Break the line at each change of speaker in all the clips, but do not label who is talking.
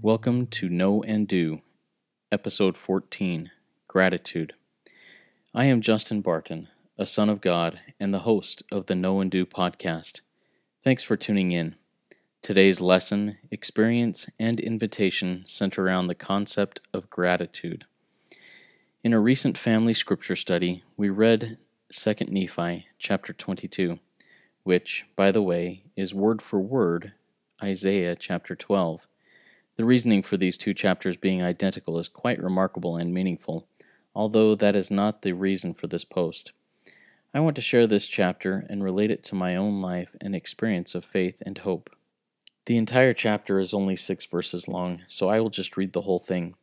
Welcome to Know and Do, Episode 14 Gratitude. I am Justin Barton, a son of God and the host of the Know and Do podcast. Thanks for tuning in. Today's lesson, experience, and invitation center around the concept of gratitude. In a recent family scripture study, we read 2 Nephi chapter 22, which, by the way, is word for word Isaiah chapter 12. The reasoning for these two chapters being identical is quite remarkable and meaningful, although that is not the reason for this post. I want to share this chapter and relate it to my own life and experience of faith and hope. The entire chapter is only six verses long, so I will just read the whole thing.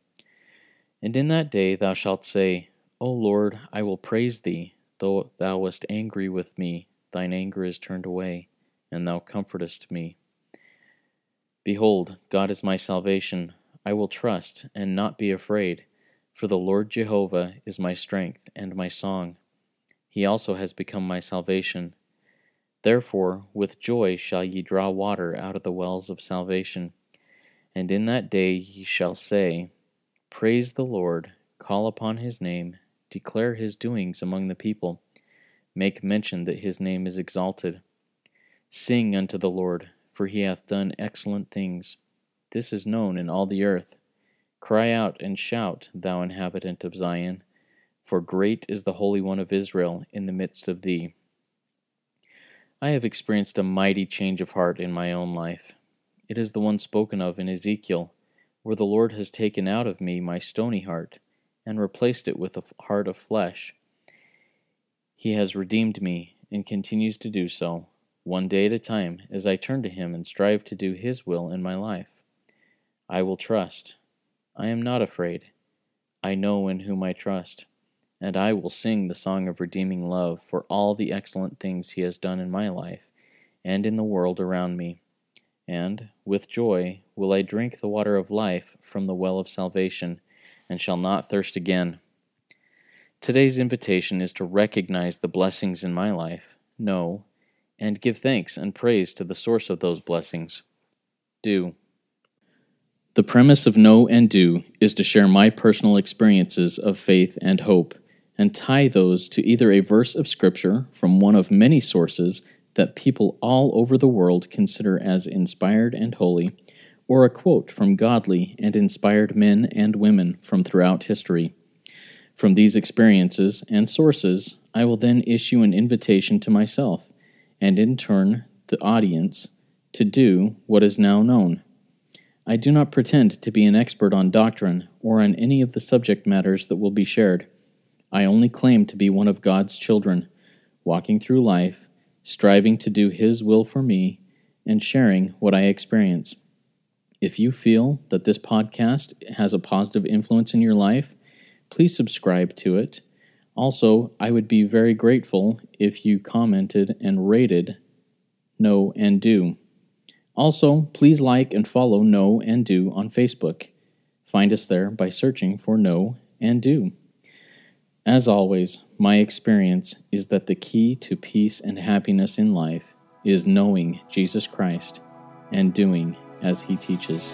And in that day thou shalt say, O Lord, I will praise thee, though thou wast angry with me, thine anger is turned away, and thou comfortest me. Behold, God is my salvation. I will trust and not be afraid, for the Lord Jehovah is my strength and my song. He also has become my salvation. Therefore, with joy shall ye draw water out of the wells of salvation. And in that day ye shall say, Praise the Lord, call upon his name, declare his doings among the people, make mention that his name is exalted. Sing unto the Lord for he hath done excellent things. This is known in all the earth. Cry out and shout, thou inhabitant of Zion, for great is the Holy One of Israel in the midst of thee. I have experienced a mighty change of heart in my own life. It is the one spoken of in Ezekiel, where the Lord has taken out of me my stony heart and replaced it with a heart of flesh. He has redeemed me and continues to do so one day at a time, as I turn to Him and strive to do His will in my life. I will trust. I am not afraid. I know in whom I trust, and I will sing the song of redeeming love for all the excellent things He has done in my life and in the world around me. And, with joy, will I drink the water of life from the well of salvation, and shall not thirst again. Today's invitation is to recognize the blessings in my life, know, and give thanks and praise to the source of those blessings. Do. The premise of Know and Do is to share my personal experiences of faith and hope and tie those to either a verse of Scripture from one of many sources that people all over the world consider as inspired and holy, or a quote from godly and inspired men and women from throughout history. From these experiences and sources, I will then issue an invitation to myself and in turn the audience, to do what is now known. I do not pretend to be an expert on doctrine or on any of the subject matters that will be shared. I only claim to be one of God's children, walking through life, striving to do His will for me, and sharing what I experience. If you feel that this podcast has a positive influence in your life, please subscribe to it also, I would be very grateful if you commented and rated Know and Do. Also, please like and follow Know and Do on Facebook. Find us there by searching for Know and Do. As always, my experience is that the key to peace and happiness in life is knowing Jesus Christ and doing as he teaches.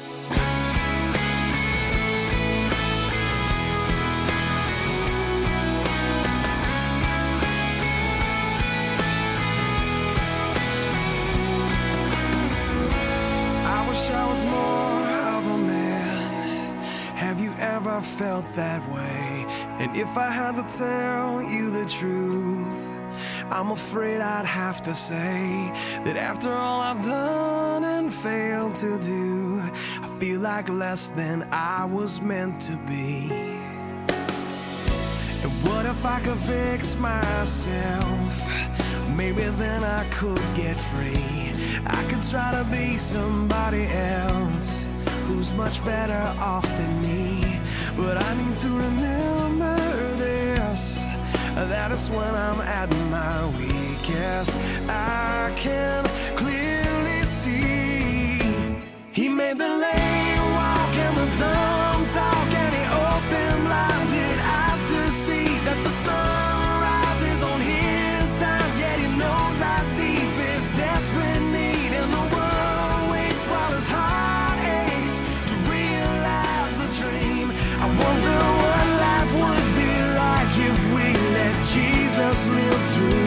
felt that way. And if I had to tell you the truth, I'm afraid I'd have to say that after all I've done and failed to do, I feel like less than I was meant to be. And what if I could fix myself? Maybe then I could get free. I could try to be somebody else who's much better off than me. But I need to remember that is when I'm at my weakest. I can clearly see He made the lame live through.